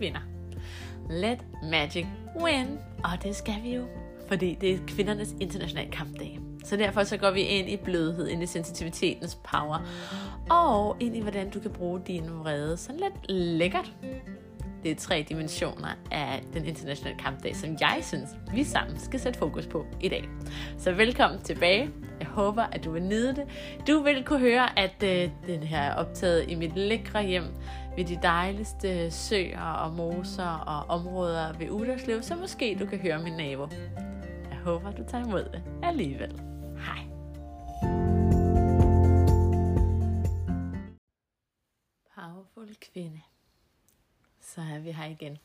kvinder. Let magic win. Og det skal vi jo, fordi det er kvindernes internationale kampdag. Så derfor så går vi ind i blødhed, ind i sensitivitetens power, og ind i hvordan du kan bruge din vrede sådan lidt lækkert. Det er tre dimensioner af den internationale kampdag, som jeg synes, vi sammen skal sætte fokus på i dag. Så velkommen tilbage. Jeg håber, at du vil nyde det. Du vil kunne høre, at øh, den her er optaget i mit lækre hjem ved de dejligste søer og moser og områder ved Uderslev, så måske du kan høre min nabo. Jeg håber, du tager imod det alligevel. Hej. Powerful kvinde. Så er vi her igen.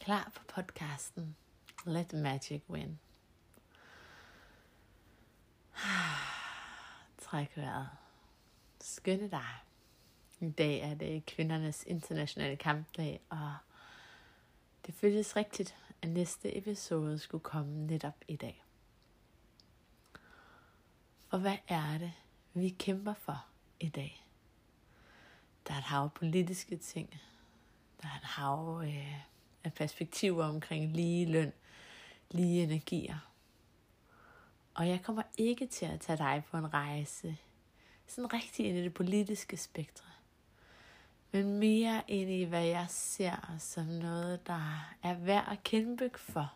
Klar på podcasten Let Magic Win. Træk vejret. Skønne dig. I dag er det kvindernes internationale kampdag, og det føles rigtigt, at næste episode skulle komme netop i dag. Og hvad er det, vi kæmper for i dag? Der er et hav politiske ting. Der er et hav øh, af perspektiver omkring lige løn, lige energier. Og jeg kommer ikke til at tage dig på en rejse, sådan rigtig ind i det politiske spektrum men mere ind i, hvad jeg ser som noget, der er værd at kæmpe for.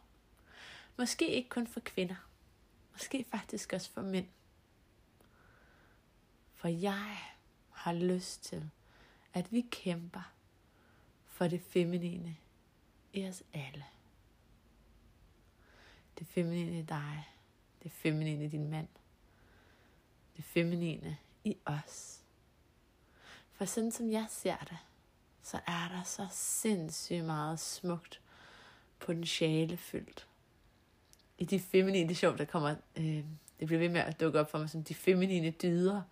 Måske ikke kun for kvinder, måske faktisk også for mænd. For jeg har lyst til, at vi kæmper for det feminine i os alle. Det feminine i dig, det feminine i din mand, det feminine i os. For sådan som jeg ser det, så er der så sindssygt meget smukt potentiale fyldt. I de feminine, det er sjovt, der kommer, øh, det bliver ved med at dukke op for mig som de feminine dyder.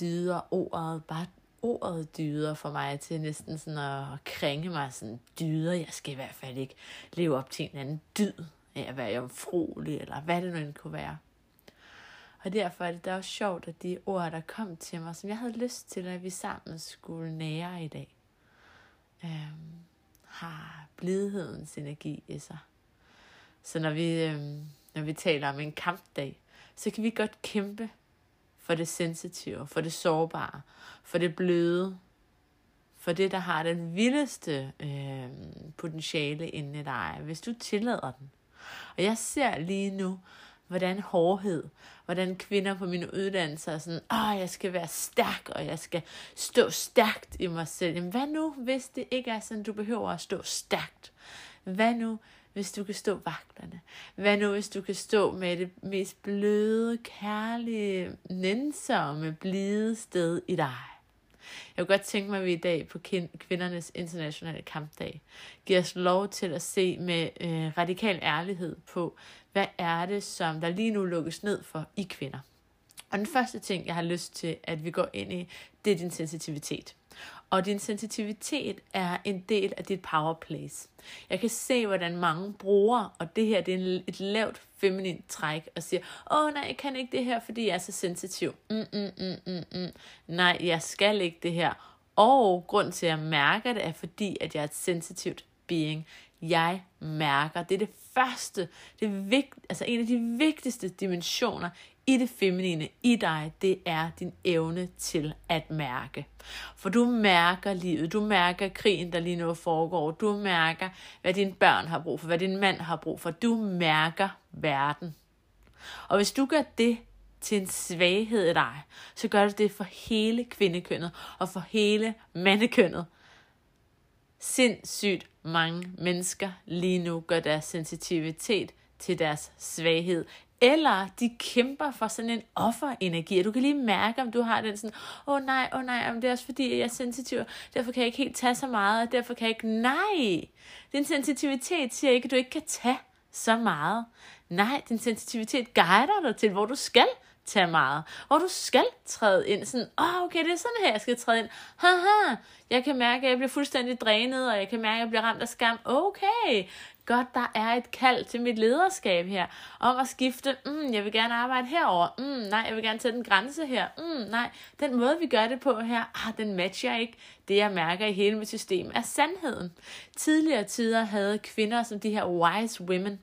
Dyder, ordet, bare ordet dyder for mig til næsten sådan at kringe mig sådan dyder. Jeg skal i hvert fald ikke leve op til en anden dyd af at være jomfruelig, eller hvad det nu end kunne være. Og derfor er det da også sjovt, at de ord, der kom til mig, som jeg havde lyst til, at vi sammen skulle nære i dag, øhm, har blidhedens energi i sig. Så når vi, øhm, når vi taler om en kampdag, så kan vi godt kæmpe for det sensitive, for det sårbare, for det bløde, for det, der har den vildeste øh, potentiale inde i dig, hvis du tillader den. Og jeg ser lige nu, hvordan hårdhed, hvordan kvinder på mine uddannelser er sådan, åh, jeg skal være stærk, og jeg skal stå stærkt i mig selv. Jamen, hvad nu, hvis det ikke er sådan, du behøver at stå stærkt? Hvad nu, hvis du kan stå vagterne? Hvad nu, hvis du kan stå med det mest bløde, kærlige, nænsomme, blide sted i dig? Jeg kunne godt tænke mig, at vi i dag på kvindernes internationale kampdag giver os lov til at se med øh, radikal ærlighed på, hvad er det, som der lige nu lukkes ned for i kvinder. Og den første ting, jeg har lyst til, at vi går ind i, det er din sensitivitet. Og din sensitivitet er en del af dit power place. Jeg kan se, hvordan mange bruger, og det her det er et lavt feminint træk, og siger, åh nej, jeg kan ikke det her, fordi jeg er så sensitiv. Mm, mm, mm, mm, mm. Nej, jeg skal ikke det her. Og grund til, at jeg mærker det, er fordi, at jeg er et sensitivt being. Jeg mærker. Det er det første, det vigt, altså en af de vigtigste dimensioner i det feminine i dig, det er din evne til at mærke. For du mærker livet, du mærker krigen, der lige nu foregår, du mærker, hvad dine børn har brug for, hvad din mand har brug for, du mærker verden. Og hvis du gør det til en svaghed i dig, så gør du det for hele kvindekønnet og for hele mandekønnet. Sindssygt mange mennesker lige nu gør deres sensitivitet til deres svaghed. Eller de kæmper for sådan en offerenergi, du kan lige mærke, om du har den sådan, åh oh, nej, åh oh, nej, om det er også fordi, jeg er sensitiv, derfor kan jeg ikke helt tage så meget, og derfor kan jeg ikke, nej, din sensitivitet siger ikke, at du ikke kan tage så meget. Nej, din sensitivitet guider dig til, hvor du skal tage meget. Og du skal træde ind sådan, åh, oh, okay, det er sådan her, jeg skal træde ind. Haha, jeg kan mærke, at jeg bliver fuldstændig drænet, og jeg kan mærke, at jeg bliver ramt af skam. Okay, godt, der er et kald til mit lederskab her, om at skifte, mm, jeg vil gerne arbejde herover, mm, nej, jeg vil gerne sætte en grænse her, mm, nej, den måde, vi gør det på her, ah, den matcher ikke det, jeg mærker i hele mit system, er sandheden. Tidligere tider havde kvinder som de her wise women,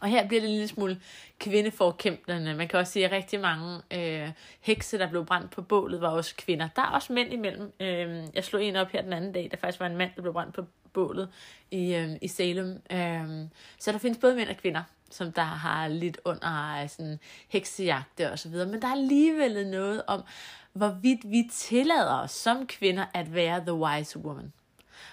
og her bliver det en lille smule kvindeforkæmpende. Man kan også sige, at rigtig mange øh, hekse, der blev brændt på bålet, var også kvinder. Der er også mænd imellem. Øh, jeg slog en op her den anden dag, der faktisk var en mand, der blev brændt på bålet i, øh, i Salem. Øh, så der findes både mænd og kvinder, som der har lidt under øh, sådan heksejagte og så videre. Men der er alligevel noget om, hvorvidt vi tillader os som kvinder at være the wise woman.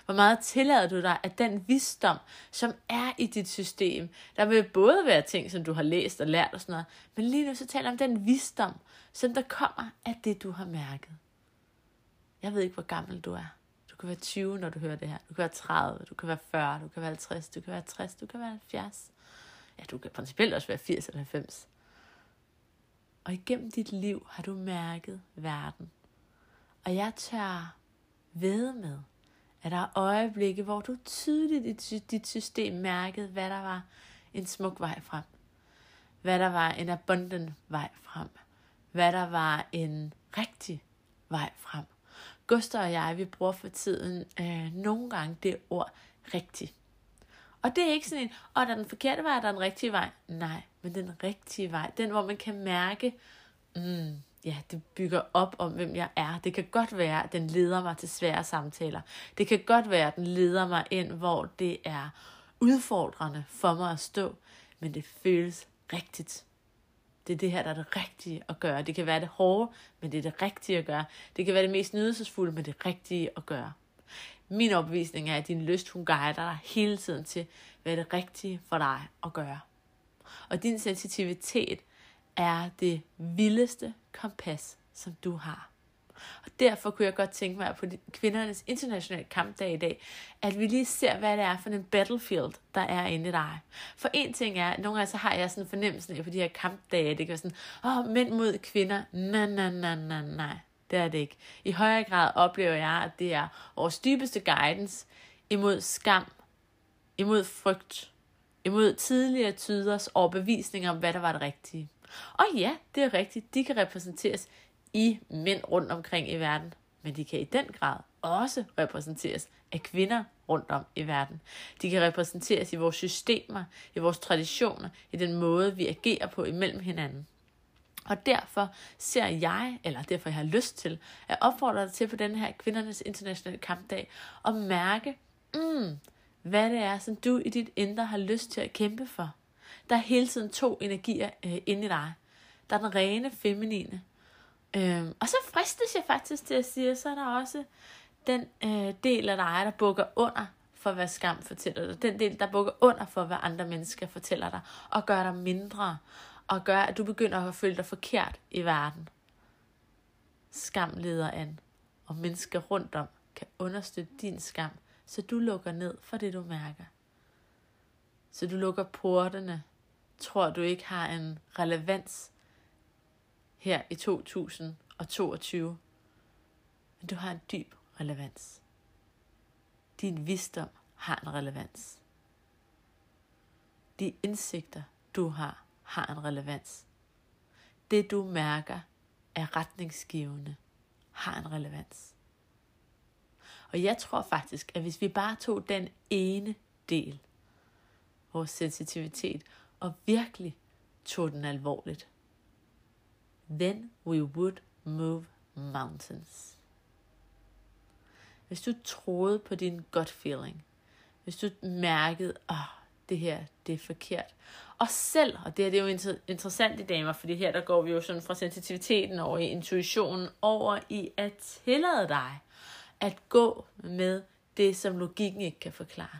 Hvor meget tillader du dig, at den visdom, som er i dit system, der vil både være ting, som du har læst og lært og sådan noget, men lige nu så taler om den visdom, som der kommer af det, du har mærket. Jeg ved ikke, hvor gammel du er. Du kan være 20, når du hører det her. Du kan være 30, du kan være 40, du kan være 50, du kan være 60, du kan være 70. Ja, du kan principielt også være 80 eller 90. Og igennem dit liv har du mærket verden. Og jeg tør ved med, at der er øjeblikke, hvor du tydeligt i dit system mærkede, hvad der var en smuk vej frem. Hvad der var en abundant vej frem. Hvad der var en rigtig vej frem. Gustav og jeg, vi bruger for tiden øh, nogle gange det ord rigtig. Og det er ikke sådan en, åh, der er den forkerte vej, der er den rigtige vej. Nej, men den rigtige vej. Den, hvor man kan mærke, mm, ja, det bygger op om, hvem jeg er. Det kan godt være, at den leder mig til svære samtaler. Det kan godt være, at den leder mig ind, hvor det er udfordrende for mig at stå, men det føles rigtigt. Det er det her, der er det rigtige at gøre. Det kan være det hårde, men det er det rigtige at gøre. Det kan være det mest nydelsesfulde, men det rigtige at gøre. Min opvisning er, at din lyst, hun guider dig hele tiden til, hvad er det rigtige for dig at gøre. Og din sensitivitet er det vildeste kompas, som du har. Og derfor kunne jeg godt tænke mig på kvindernes internationale kampdag i dag, at vi lige ser, hvad det er for en battlefield, der er inde i dig. For en ting er, at nogle gange så har jeg sådan en fornemmelse af på de her kampdage, det kan sådan, åh, oh, mænd mod kvinder. Nej, nej, nej, nej, nej. Det er det ikke. I højere grad oplever jeg, at det er vores dybeste guidance imod skam, imod frygt, imod tidligere tyders overbevisning om, hvad der var det rigtige. Og ja, det er rigtigt, de kan repræsenteres i mænd rundt omkring i verden, men de kan i den grad også repræsenteres af kvinder rundt om i verden. De kan repræsenteres i vores systemer, i vores traditioner, i den måde, vi agerer på imellem hinanden. Og derfor ser jeg, eller derfor jeg har lyst til, at opfordre dig til på den her kvindernes internationale kampdag, at mærke, mm, hvad det er, som du i dit indre har lyst til at kæmpe for. Der er hele tiden to energier øh, inde i dig. Der er den rene feminine. Øhm, og så fristes jeg faktisk til at sige, så er der også den øh, del af dig, der bukker under for, hvad skam fortæller dig. Den del, der bukker under for, hvad andre mennesker fortæller dig. Og gør dig mindre. Og gør, at du begynder at føle dig forkert i verden. Skam leder an. Og mennesker rundt om kan understøtte din skam, så du lukker ned for det, du mærker. Så du lukker portene tror du ikke har en relevans her i 2022. Men du har en dyb relevans. Din visdom har en relevans. De indsigter, du har, har en relevans. Det du mærker er retningsgivende, har en relevans. Og jeg tror faktisk, at hvis vi bare tog den ene del, vores sensitivitet, og virkelig tog den alvorligt, then we would move mountains. Hvis du troede på din gut feeling, hvis du mærkede, at oh, det her, det er forkert. Og selv, og det, her, det er jo inter- interessant i damer, fordi her der går vi jo sådan fra sensitiviteten over i intuitionen, over i at tillade dig at gå med det, som logikken ikke kan forklare.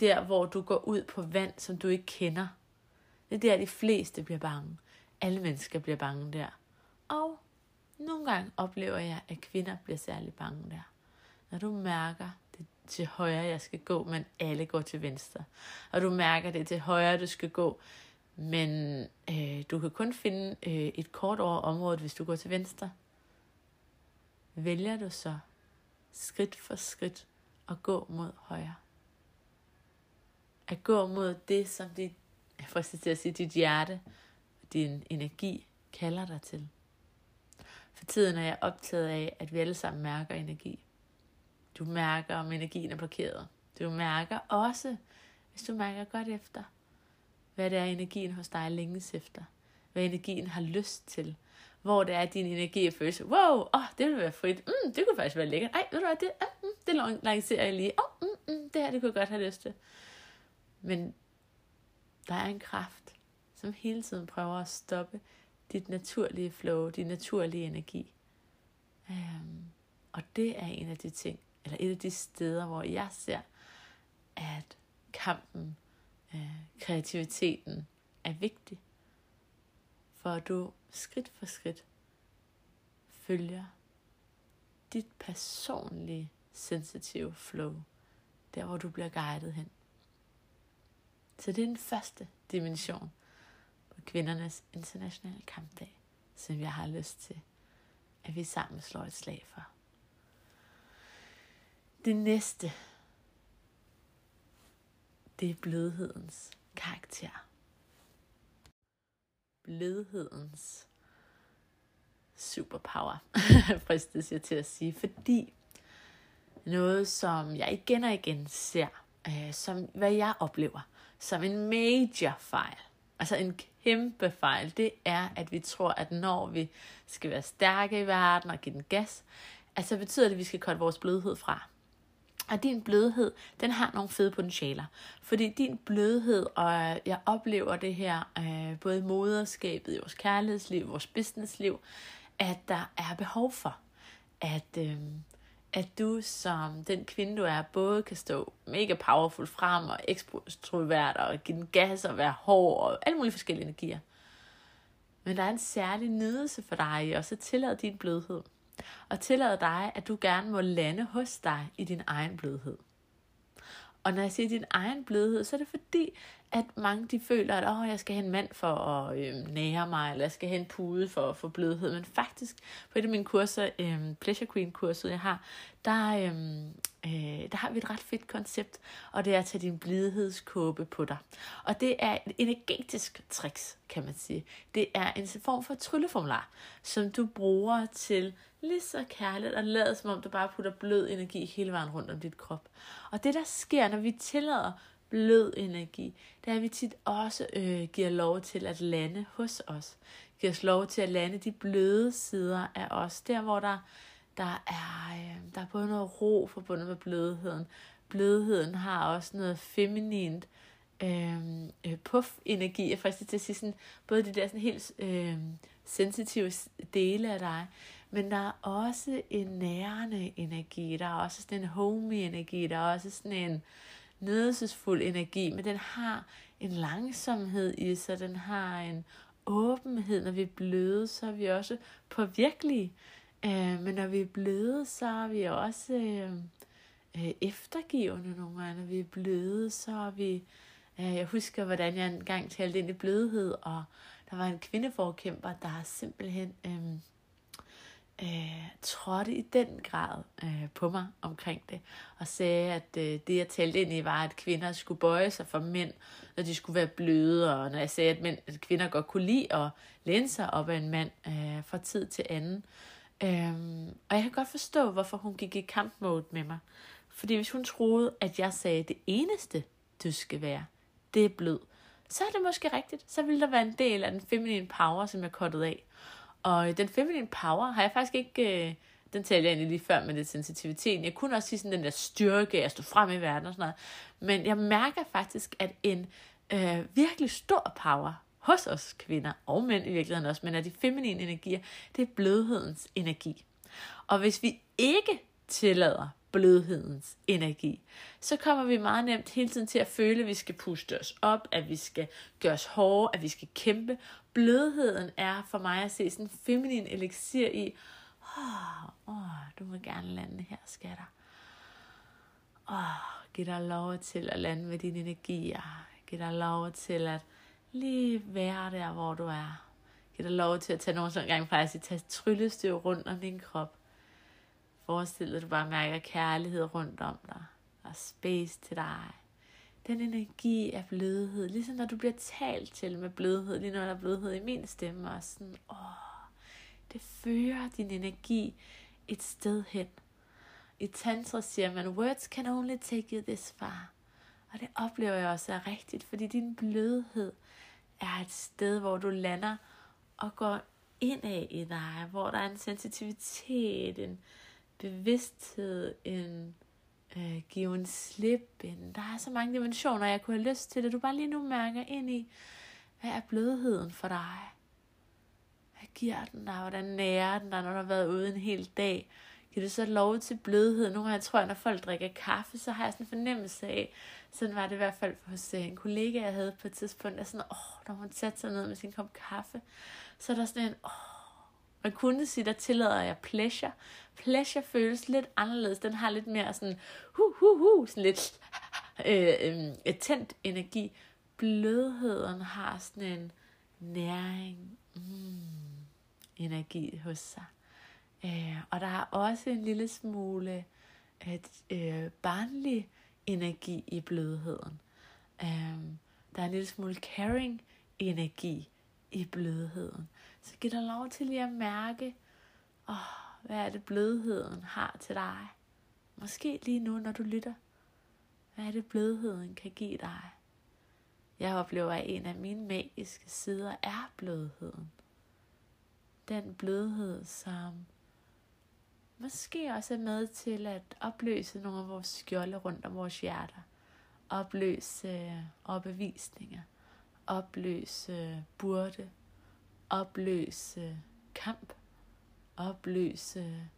Der, hvor du går ud på vand, som du ikke kender. Det er der, de fleste bliver bange. Alle mennesker bliver bange der. Og nogle gange oplever jeg, at kvinder bliver særlig bange der. Når du mærker, det er til højre, jeg skal gå, men alle går til venstre. Og du mærker, det er til højre, du skal gå, Men øh, du kan kun finde øh, et kort over området, hvis du går til venstre. Vælger du så skridt for skridt at gå mod højre. At gå mod det, som dit, jeg får til at sige, dit hjerte, din energi kalder dig til. For tiden er jeg optaget af, at vi alle sammen mærker energi. Du mærker, om energien er blokeret. Du mærker også, hvis du mærker godt efter, hvad det er, energien hos dig længes efter. Hvad energien har lyst til. Hvor det er, at din energi føles, følelse. Wow, oh, det vil være frit. Mm, det kunne faktisk være lækkert. Ej, ved du hvad, det, uh, mm, det lancerer jeg lige. Oh, mm, mm, det her, det kunne jeg godt have lyst til. Men der er en kraft, som hele tiden prøver at stoppe dit naturlige flow, din naturlige energi. Øhm, og det er en af de ting, eller et af de steder, hvor jeg ser, at kampen, øh, kreativiteten er vigtig. For at du skridt for skridt følger dit personlige sensitive flow, der hvor du bliver guidet hen. Så det er den første dimension på kvindernes internationale kampdag, som jeg har lyst til, at vi sammen slår et slag for. Det næste, det er blødhedens karakter. Blødhedens superpower, fristes jeg til at sige, fordi noget, som jeg igen og igen ser, øh, som hvad jeg oplever, som en major fejl, altså en kæmpe fejl, det er, at vi tror, at når vi skal være stærke i verden og give den gas, altså betyder det, at vi skal korte vores blødhed fra. Og din blødhed, den har nogle fede potentialer. Fordi din blødhed, og jeg oplever det her, øh, både i moderskabet, i vores kærlighedsliv, vores businessliv, at der er behov for, at, øh, at du som den kvinde, du er, både kan stå mega powerful frem og ekstrovert og give den gas og være hård og alle mulige forskellige energier. Men der er en særlig nydelse for dig i også at tillade din blødhed og tillade dig, at du gerne må lande hos dig i din egen blødhed. Og når jeg siger din egen blødhed, så er det fordi, at mange de føler, at Åh, jeg skal have en mand for at øh, nære mig, eller jeg skal have en pude for at få blødhed. Men faktisk, på et af mine kurser, øh, Pleasure Queen kurset, jeg har, der, øh, øh, der har vi et ret fedt koncept, og det er at tage din blidhedskåbe på dig. Og det er et energetisk tricks, kan man sige. Det er en form for trylleformular, som du bruger til lige så kærligt og lade som om du bare putter blød energi hele vejen rundt om dit krop. Og det der sker, når vi tillader blød energi, det er, at vi tit også øh, giver lov til at lande hos os. Giver os lov til at lande de bløde sider af os. Der, hvor der, der, er, øh, der er både noget ro forbundet med blødheden. Blødheden har også noget feminint øh, øh puff-energi. Jeg fristet til at sige sådan, både de der sådan helt øh, sensitive dele af dig, men der er også en nærende energi, der er også sådan en homey energi, der er også sådan en nydelsesfuld energi, men den har en langsomhed i sig, den har en åbenhed, når vi er bløde, så er vi også påvirkelige. Øh, men når vi er bløde, så er vi også øh, øh, eftergivende nogle gange. Når vi er bløde, så er vi... Øh, jeg husker, hvordan jeg engang talte ind i blødhed, og der var en kvindeforkæmper, der simpelthen... Øh, øh, trådte i den grad øh, på mig omkring det, og sagde, at øh, det jeg talte ind i var, at kvinder skulle bøje sig for mænd, når de skulle være bløde, og når jeg sagde, at, mænd, at kvinder godt kunne lide at læne sig op af en mand øh, fra tid til anden. Øh, Øhm, og jeg kan godt forstå, hvorfor hun gik i kampmode med mig. Fordi hvis hun troede, at jeg sagde, at det eneste, du skal være, det er blød, så er det måske rigtigt. Så vil der være en del af den feminine power, som jeg kottede af. Og den feminine power har jeg faktisk ikke... Øh, den talte jeg egentlig lige før med det sensitiviteten. Jeg kunne også sige sådan den der styrke, at stå frem i verden og sådan noget. Men jeg mærker faktisk, at en øh, virkelig stor power hos os kvinder, og mænd i virkeligheden også, men af de feminine energier, det er blødhedens energi. Og hvis vi ikke tillader blødhedens energi, så kommer vi meget nemt hele tiden til at føle, at vi skal puste os op, at vi skal gøre os hårde, at vi skal kæmpe. Blødheden er for mig at se sådan en feminin elixir i, åh, oh, oh, du må gerne lande her, skatter. Åh, oh, giv dig lov til at lande med dine energier. Giv dig lov til at Lige være der, hvor du er. Giv dig lov til at tage nogle sådan gang faktisk tage tryllestøv rundt om din krop. Forestil dig, at du bare mærker kærlighed rundt om dig. Og space til dig. Den energi af blødhed, ligesom når du bliver talt til med blødhed, lige når der er blødhed i min stemme, og sådan, åh, det fører din energi et sted hen. I tantra siger man, words can only take you this far. Og det oplever jeg også er rigtigt, fordi din blødhed er et sted, hvor du lander og går indad i dig, hvor der er en sensitivitet, en bevidsthed, en øh, given slip, en, der er så mange dimensioner, jeg kunne have lyst til, at du bare lige nu mærker ind i, hvad er blødheden for dig? Hvad giver den dig? Hvordan nærer den dig, når du har været ude en hel dag? Giver det så lov til blødhed? Nogle gange tror jeg, når folk drikker kaffe, så har jeg sådan en fornemmelse af, sådan var det i hvert fald hos øh, en kollega, jeg havde på et tidspunkt, at sådan, åh, når hun satte sig ned med sin kop kaffe, så er der sådan en, åh, man kunne sige, der tillader jeg pleasure. Pleasure føles lidt anderledes. Den har lidt mere sådan, hu, hu, hu, sådan lidt øh, øh, tændt energi. Blødheden har sådan en næring, mm, energi hos sig. Øh, og der er også en lille smule et, øh, barnlig energi i blødheden. Øh, der er en lille smule caring energi i blødheden. Så giv dig lov til lige at mærke, åh, hvad er det blødheden har til dig. Måske lige nu, når du lytter. Hvad er det blødheden kan give dig? Jeg oplever, at en af mine magiske sider er blødheden. Den blødhed, som måske også er med til at opløse nogle af vores skjolde rundt om vores hjerter. Opløse øh, overbevisninger. Opløse øh, burde. Opløse øh, kamp. Opløse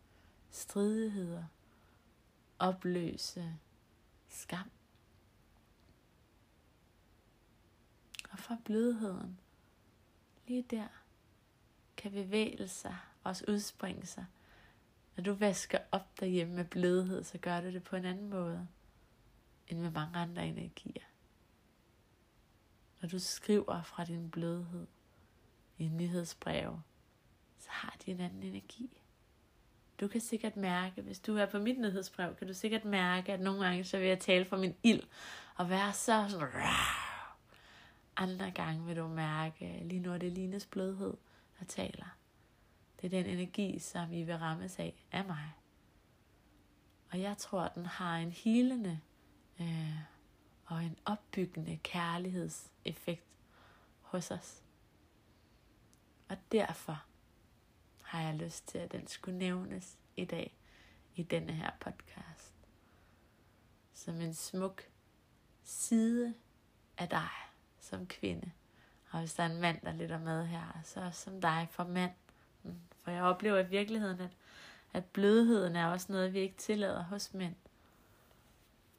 stridigheder. Opløse skam. Og fra blødheden, lige der, kan bevægelser også udspringe sig når du vasker op derhjemme med blødhed, så gør du det på en anden måde, end med mange andre energier. Når du skriver fra din blødhed i en nyhedsbrev, så har de en anden energi. Du kan sikkert mærke, hvis du er på mit nyhedsbrev, kan du sikkert mærke, at nogle gange så vil jeg tale fra min ild, og være så sådan, andre gange vil du mærke, lige nu er det Lines blødhed, der taler. Det er den energi, som I vil rammes af, af mig. Og jeg tror, at den har en helende øh, og en opbyggende kærlighedseffekt hos os. Og derfor har jeg lyst til, at den skulle nævnes i dag i denne her podcast. Som en smuk side af dig som kvinde. Og hvis der er en mand, der lytter med her, så som dig for mand for jeg oplever i virkeligheden, at, at blødheden er også noget, vi ikke tillader hos mænd.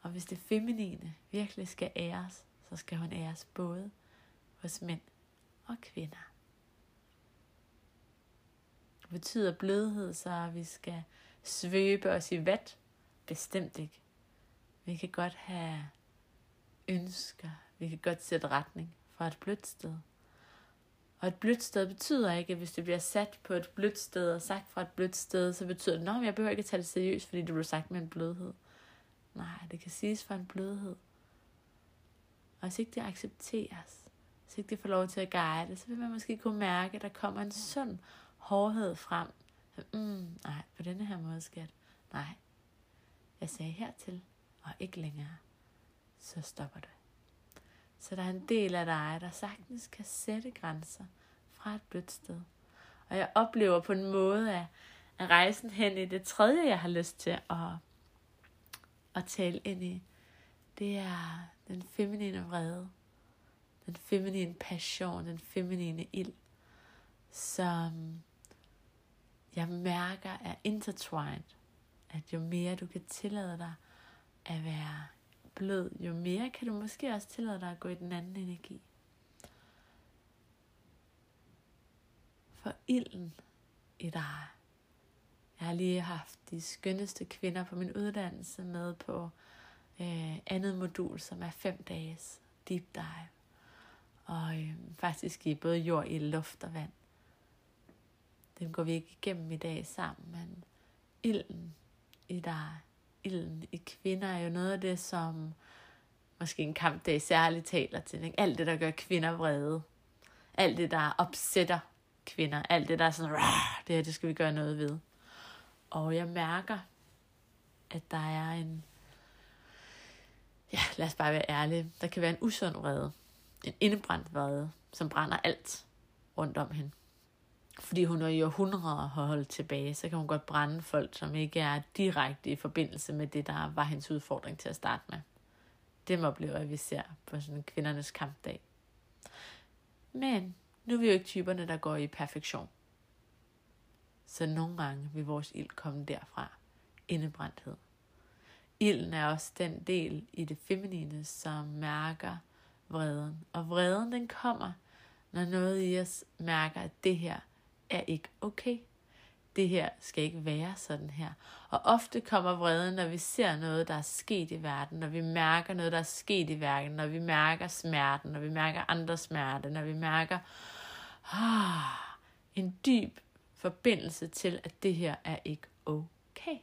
Og hvis det feminine virkelig skal æres, så skal hun æres både hos mænd og kvinder. Det betyder blødhed, så at vi skal svøbe os i vat? Bestemt ikke. Vi kan godt have ønsker. Vi kan godt sætte retning fra et blødt sted. Og et blødt sted betyder ikke, at hvis det bliver sat på et blødt sted og sagt fra et blødt sted, så betyder det, at jeg behøver ikke at tage det seriøst, fordi det blev sagt med en blødhed. Nej, det kan siges for en blødhed. Og hvis ikke det accepteres, hvis ikke det får lov til at guide, så vil man måske kunne mærke, at der kommer en sund hårdhed frem. Så, mm, nej, på denne her måde, skat. Nej, jeg sagde hertil, og ikke længere. Så stopper det. Så der er en del af dig, der sagtens kan sætte grænser fra et blødt sted. Og jeg oplever på en måde, at, at rejsen hen i det tredje, jeg har lyst til at, at tale ind i, det er den feminine vrede, den feminine passion, den feminine ild, som jeg mærker er intertwined. At jo mere du kan tillade dig at være blød, jo mere kan du måske også tillade dig at gå i den anden energi. For ilden i dig. Jeg har lige haft de skønneste kvinder på min uddannelse med på øh, andet modul, som er fem dages deep dive. Og øh, faktisk i både jord, i luft og vand. Den går vi ikke igennem i dag sammen, men ilden i dig, ilden i kvinder er jo noget af det, som måske en kampdag særligt taler til. Ikke? Alt det, der gør kvinder vrede. Alt det, der opsætter kvinder. Alt det, der er sådan, det her, det skal vi gøre noget ved. Og jeg mærker, at der er en, ja, lad os bare være ærlige, der kan være en usund vrede. En indebrændt vrede, som brænder alt rundt om hende. Fordi hun er i århundreder har holdt tilbage, så kan hun godt brænde folk, som ikke er direkte i forbindelse med det, der var hendes udfordring til at starte med. Det må oplever at vi ser på sådan en kvindernes kampdag. Men nu er vi jo ikke typerne, der går i perfektion. Så nogle gange vil vores ild komme derfra. Indebrændthed. Ilden er også den del i det feminine, som mærker vreden. Og vreden den kommer, når noget i os mærker, at det her er ikke okay. Det her skal ikke være sådan her. Og ofte kommer vreden, når vi ser noget, der er sket i verden, når vi mærker noget, der er sket i verden, når vi mærker smerten, når vi mærker andre smerte, når vi mærker ah, en dyb forbindelse til, at det her er ikke okay.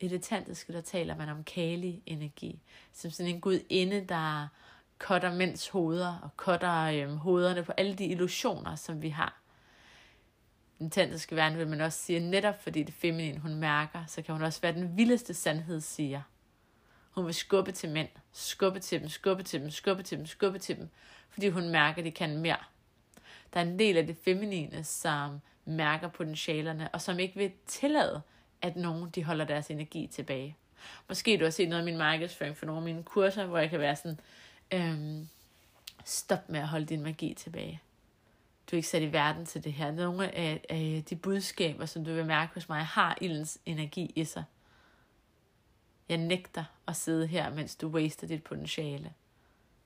I det tantriske, der taler man om kali-energi, som sådan en gudinde, der cutter mænds hoveder og cutter øhm, hovederne på alle de illusioner, som vi har. Den tantriske verden vil man også sige, netop fordi det feminine hun mærker, så kan hun også være den vildeste sandhed siger. Hun vil skubbe til mænd, skubbe til dem, skubbe til dem, skubbe til dem, skubbe til dem, fordi hun mærker, at de kan mere. Der er en del af det feminine, som mærker potentialerne, og som ikke vil tillade, at nogen de holder deres energi tilbage. Måske du har set noget af min markedsføring for nogle af mine kurser, hvor jeg kan være sådan, øhm, stop med at holde din magi tilbage. Du er ikke sat i verden til det her. Nogle af, af de budskaber, som du vil mærke hos mig, har ildens energi i sig. Jeg nægter at sidde her, mens du waster dit potentiale.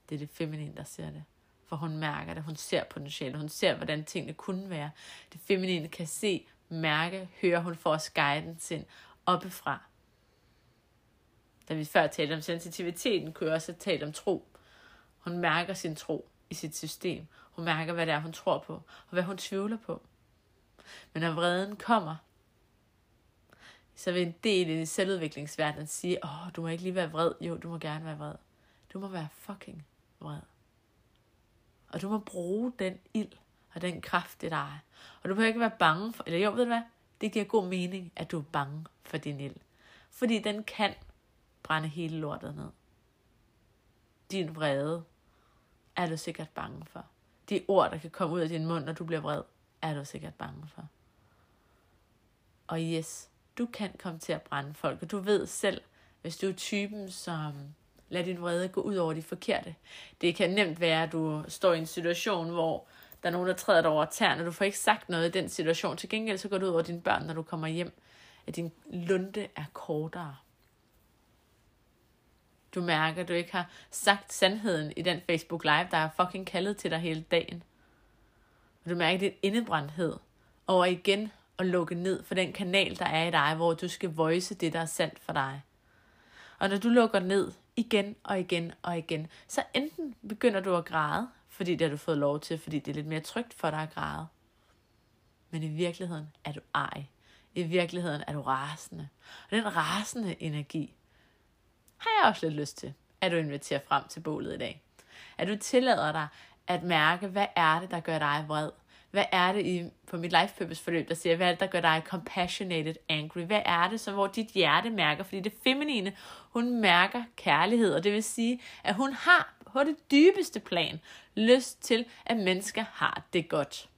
Det er det feminine, der ser det. For hun mærker det, hun ser potentiale, hun ser, hvordan tingene kunne være. Det feminine kan se, mærke, høre, hun får os guidance ind oppefra. Da vi før talte om sensitiviteten, kunne jeg også tale om tro. Hun mærker sin tro i sit system. Hun mærker, hvad det er, hun tror på, og hvad hun tvivler på. Men når vreden kommer, så vil en del i selvudviklingsverdenen sige, åh, oh, du må ikke lige være vred. Jo, du må gerne være vred. Du må være fucking vred. Og du må bruge den ild og den kraft, det der er. Og du behøver ikke være bange for, eller jo, ved du hvad? Det giver god mening, at du er bange for din ild. Fordi den kan brænde hele lortet ned. Din vrede er du sikkert bange for. De ord, der kan komme ud af din mund, når du bliver vred, er du sikkert bange for. Og yes, du kan komme til at brænde folk, og du ved selv, hvis du er typen, som lader din vrede gå ud over de forkerte. Det kan nemt være, at du står i en situation, hvor der er nogen, der træder dig over tæerne, og du får ikke sagt noget i den situation. Til gengæld så går du ud over dine børn, når du kommer hjem, at din lunde er kortere. Du mærker, at du ikke har sagt sandheden i den Facebook Live, der er fucking kaldet til dig hele dagen. Og du mærker din indebrændthed over igen at lukke ned for den kanal, der er i dig, hvor du skal voice det, der er sandt for dig. Og når du lukker ned igen og igen og igen, så enten begynder du at græde, fordi det har du fået lov til, fordi det er lidt mere trygt for dig at græde. Men i virkeligheden er du ej. I virkeligheden er du rasende. Og den rasende energi har jeg også lidt lyst til, at du inviterer frem til bålet i dag. At du tillader dig at mærke, hvad er det, der gør dig vred? Hvad er det i, på mit life purpose forløb, der siger, hvad er det, der gør dig compassionated angry? Hvad er det, så hvor dit hjerte mærker? Fordi det feminine, hun mærker kærlighed, og det vil sige, at hun har på det dybeste plan lyst til, at mennesker har det godt.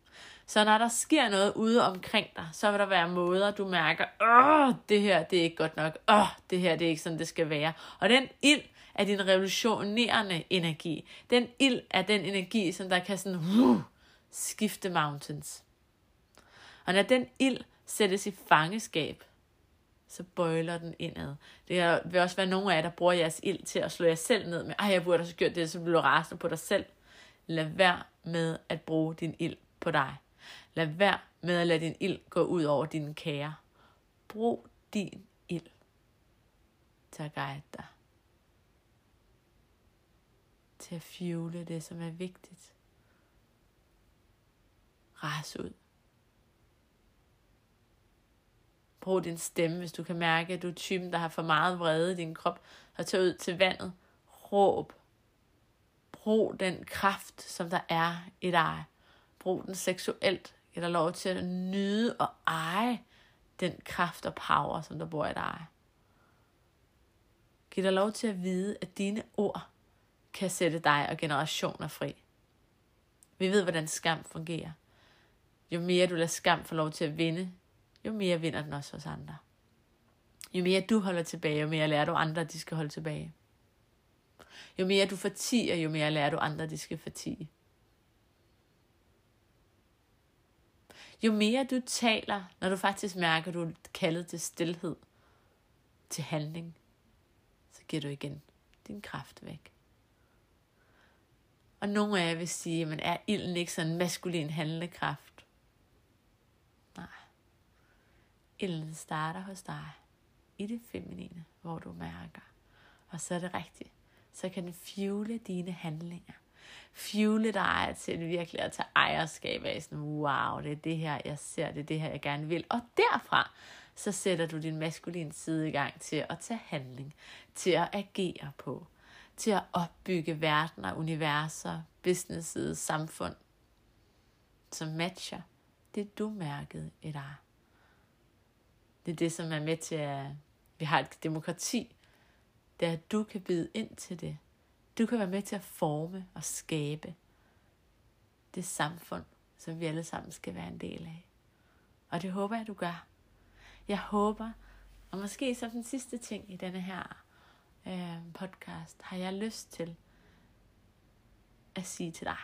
Så når der sker noget ude omkring dig, så vil der være måder, du mærker, åh, det her, det er ikke godt nok, åh, det her, det er ikke sådan, det skal være. Og den ild er din revolutionerende energi. Den ild er den energi, som der kan sådan, uh, skifte mountains. Og når den ild sættes i fangeskab, så bøjler den indad. Det vil også være nogle af jer, der bruger jeres ild til at slå jer selv ned med, ej, jeg burde have gjort det, så bliver du rasende på dig selv. Lad være med at bruge din ild på dig. Lad være med at lade din ild gå ud over dine kære. Brug din ild til at guide dig. til at fjule det, som er vigtigt. Ras ud. Brug din stemme, hvis du kan mærke, at du er typen, der har for meget vrede i din krop, og tage ud til vandet. Råb. Brug den kraft, som der er i dig. Brug den seksuelt. Giv dig lov til at nyde og eje den kraft og power, som der bor i dig. Giv dig lov til at vide, at dine ord kan sætte dig og generationer fri. Vi ved, hvordan skam fungerer. Jo mere du lader skam få lov til at vinde, jo mere vinder den også hos andre. Jo mere du holder tilbage, jo mere lærer du andre, at de skal holde tilbage. Jo mere du fortiger, jo mere lærer du andre, at de skal fortige. Jo mere du taler, når du faktisk mærker, at du er kaldet til stillhed, til handling, så giver du igen din kraft væk. Og nogle af jer vil sige, at er ilden ikke sådan en maskulin handlekraft? Nej. Ilden starter hos dig, i det feminine, hvor du mærker. Og så er det rigtigt. Så kan den fjule dine handlinger. Fuele dig til virkelig at tage ejerskab af sådan, wow, det er det her, jeg ser, det er det her, jeg gerne vil. Og derfra, så sætter du din maskuline side i gang til at tage handling, til at agere på, til at opbygge verdener, universer, businesses, samfund, som matcher det, du mærkede i dig. Det er det, som er med til, at vi har et demokrati. Det er, at du kan byde ind til det. Du kan være med til at forme og skabe det samfund, som vi alle sammen skal være en del af. Og det håber jeg, du gør. Jeg håber, og måske som den sidste ting i denne her øh, podcast, har jeg lyst til at sige til dig,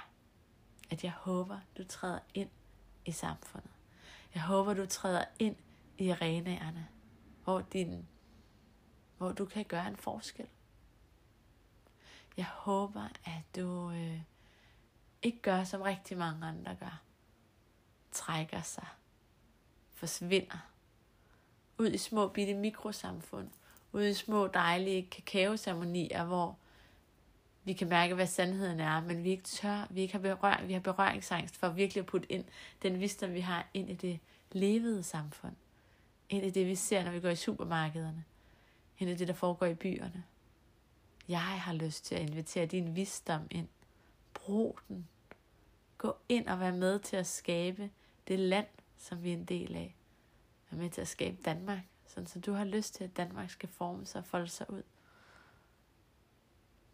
at jeg håber, du træder ind i samfundet. Jeg håber, du træder ind i arenaerne, hvor, din, hvor du kan gøre en forskel. Jeg håber, at du øh, ikke gør, som rigtig mange andre gør. Trækker sig. Forsvinder. Ud i små bitte mikrosamfund. Ud i små dejlige kakaoceremonier, hvor vi kan mærke, hvad sandheden er, men vi ikke tør, vi ikke har, berør, vi har berøringsangst for virkelig at putte ind den visdom, vi har ind i det levede samfund. Ind i det, vi ser, når vi går i supermarkederne. Ind i det, der foregår i byerne. Jeg har lyst til at invitere din visdom ind. Brug den. Gå ind og vær med til at skabe det land, som vi er en del af. Vær med til at skabe Danmark, sådan så du har lyst til, at Danmark skal forme sig og folde sig ud.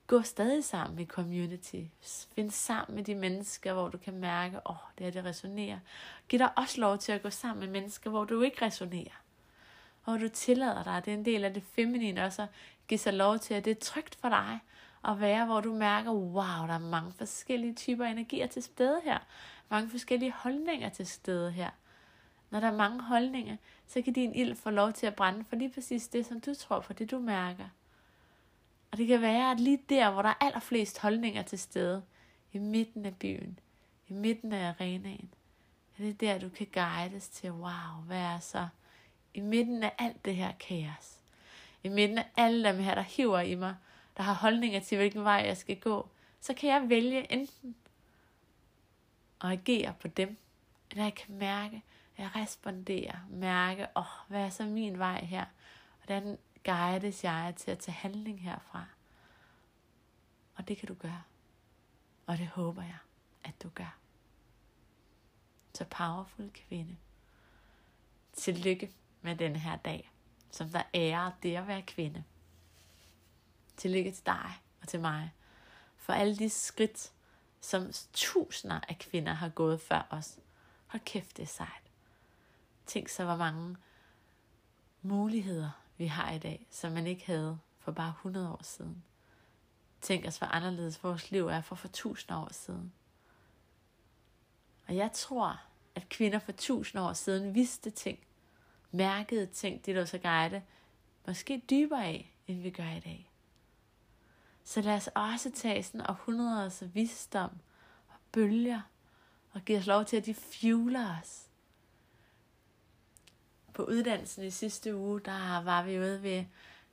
Gå stadig sammen i community. Find sammen med de mennesker, hvor du kan mærke, åh, oh, det her det resonerer. Giv dig også lov til at gå sammen med mennesker, hvor du ikke resonerer. Hvor du tillader dig, det er en del af det feminine også, at give sig lov til, at det er trygt for dig at være, hvor du mærker, wow, der er mange forskellige typer energier til stede her. Mange forskellige holdninger til stede her. Når der er mange holdninger, så kan din ild få lov til at brænde for lige præcis det, som du tror på, det du mærker. Og det kan være, at lige der, hvor der er allerflest holdninger til stede, i midten af byen, i midten af arenaen, er det der, du kan guides til, wow, hvad er så i midten af alt det her kaos. I midten af alle dem her, der hiver i mig, der har holdninger til, hvilken vej jeg skal gå, så kan jeg vælge enten at agere på dem, eller jeg kan mærke, at jeg responderer, mærke, åh, oh, hvad er så min vej her? Hvordan guides jeg til at tage handling herfra. Og det kan du gøre. Og det håber jeg, at du gør. Så powerful kvinde. Tillykke med den her dag, som der ærer det at være kvinde. Tillykke til dig og til mig. For alle de skridt, som tusinder af kvinder har gået før os. Hold kæft, det er sejt. Tænk så, hvor mange muligheder vi har i dag, som man ikke havde for bare 100 år siden. Tænk os, hvor anderledes vores liv er for for tusind år siden. Og jeg tror, at kvinder for tusind år siden vidste ting, mærkede ting, det der så guide, måske dybere af, end vi gør i dag. Så lad os også tage sådan århundreders visdom og bølger, og give os lov til, at de fueler os på uddannelsen i sidste uge, der var vi ude ved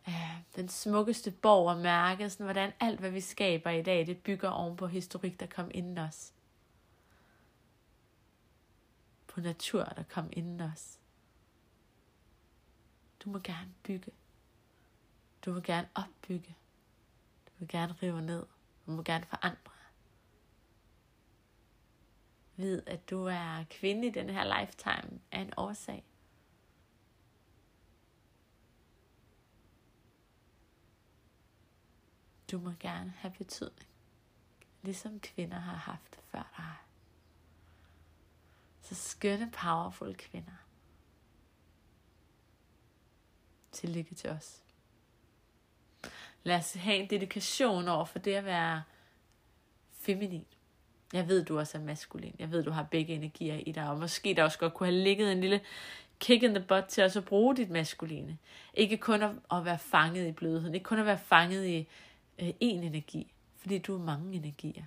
øh, den smukkeste borg og mærke, sådan, hvordan alt, hvad vi skaber i dag, det bygger oven på historik, der kom inden os. På natur, der kom inden os. Du må gerne bygge. Du vil gerne opbygge. Du vil gerne rive ned. Du må gerne forandre. Vid, at du er kvinde i den her lifetime af en årsag. Du må gerne have betydning, ligesom kvinder har haft før dig. Så skønne, powerful kvinder. Tillykke til os. Lad os have en dedikation over for det at være feminin. Jeg ved, du også er maskulin. Jeg ved, du har begge energier i dig. Og måske der også godt kunne have ligget en lille kick in the butt til at bruge dit maskuline. Ikke kun at, at være fanget i blødheden. Ikke kun at være fanget i øh, én energi. Fordi du er mange energier.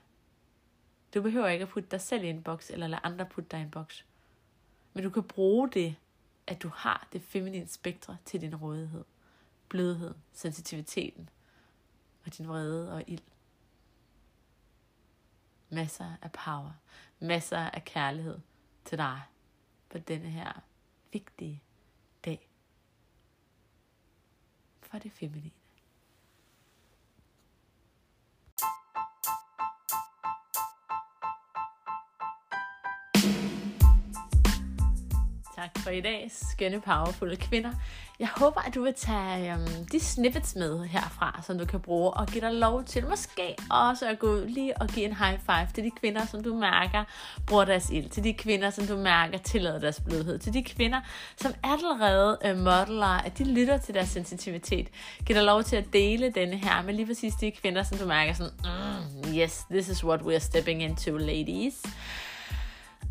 Du behøver ikke at putte dig selv i en boks, eller lade andre putte dig i en boks. Men du kan bruge det, at du har det feminine spektre til din rådighed. Blødhed, sensitiviteten og din vrede og ild. Masser af power, masser af kærlighed til dig på denne her vigtige dag for det feminine. Tak for i dag, skønne, powerfulde kvinder. Jeg håber, at du vil tage um, de snippets med herfra, som du kan bruge, og give dig lov til måske også at gå lige og give en high five til de kvinder, som du mærker bruger deres ild, til de kvinder, som du mærker tillader deres blødhed, til de kvinder, som allerede øh, uh, modeler, at de lytter til deres sensitivitet. Giv dig lov til at dele denne her med lige præcis de kvinder, som du mærker sådan, mm, yes, this is what we are stepping into, ladies.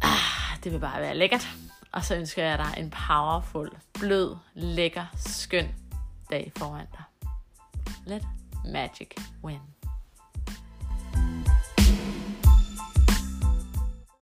Ah, det vil bare være lækkert. Og så ønsker jeg dig en powerful, blød, lækker, skøn dag foran dig. Let magic win.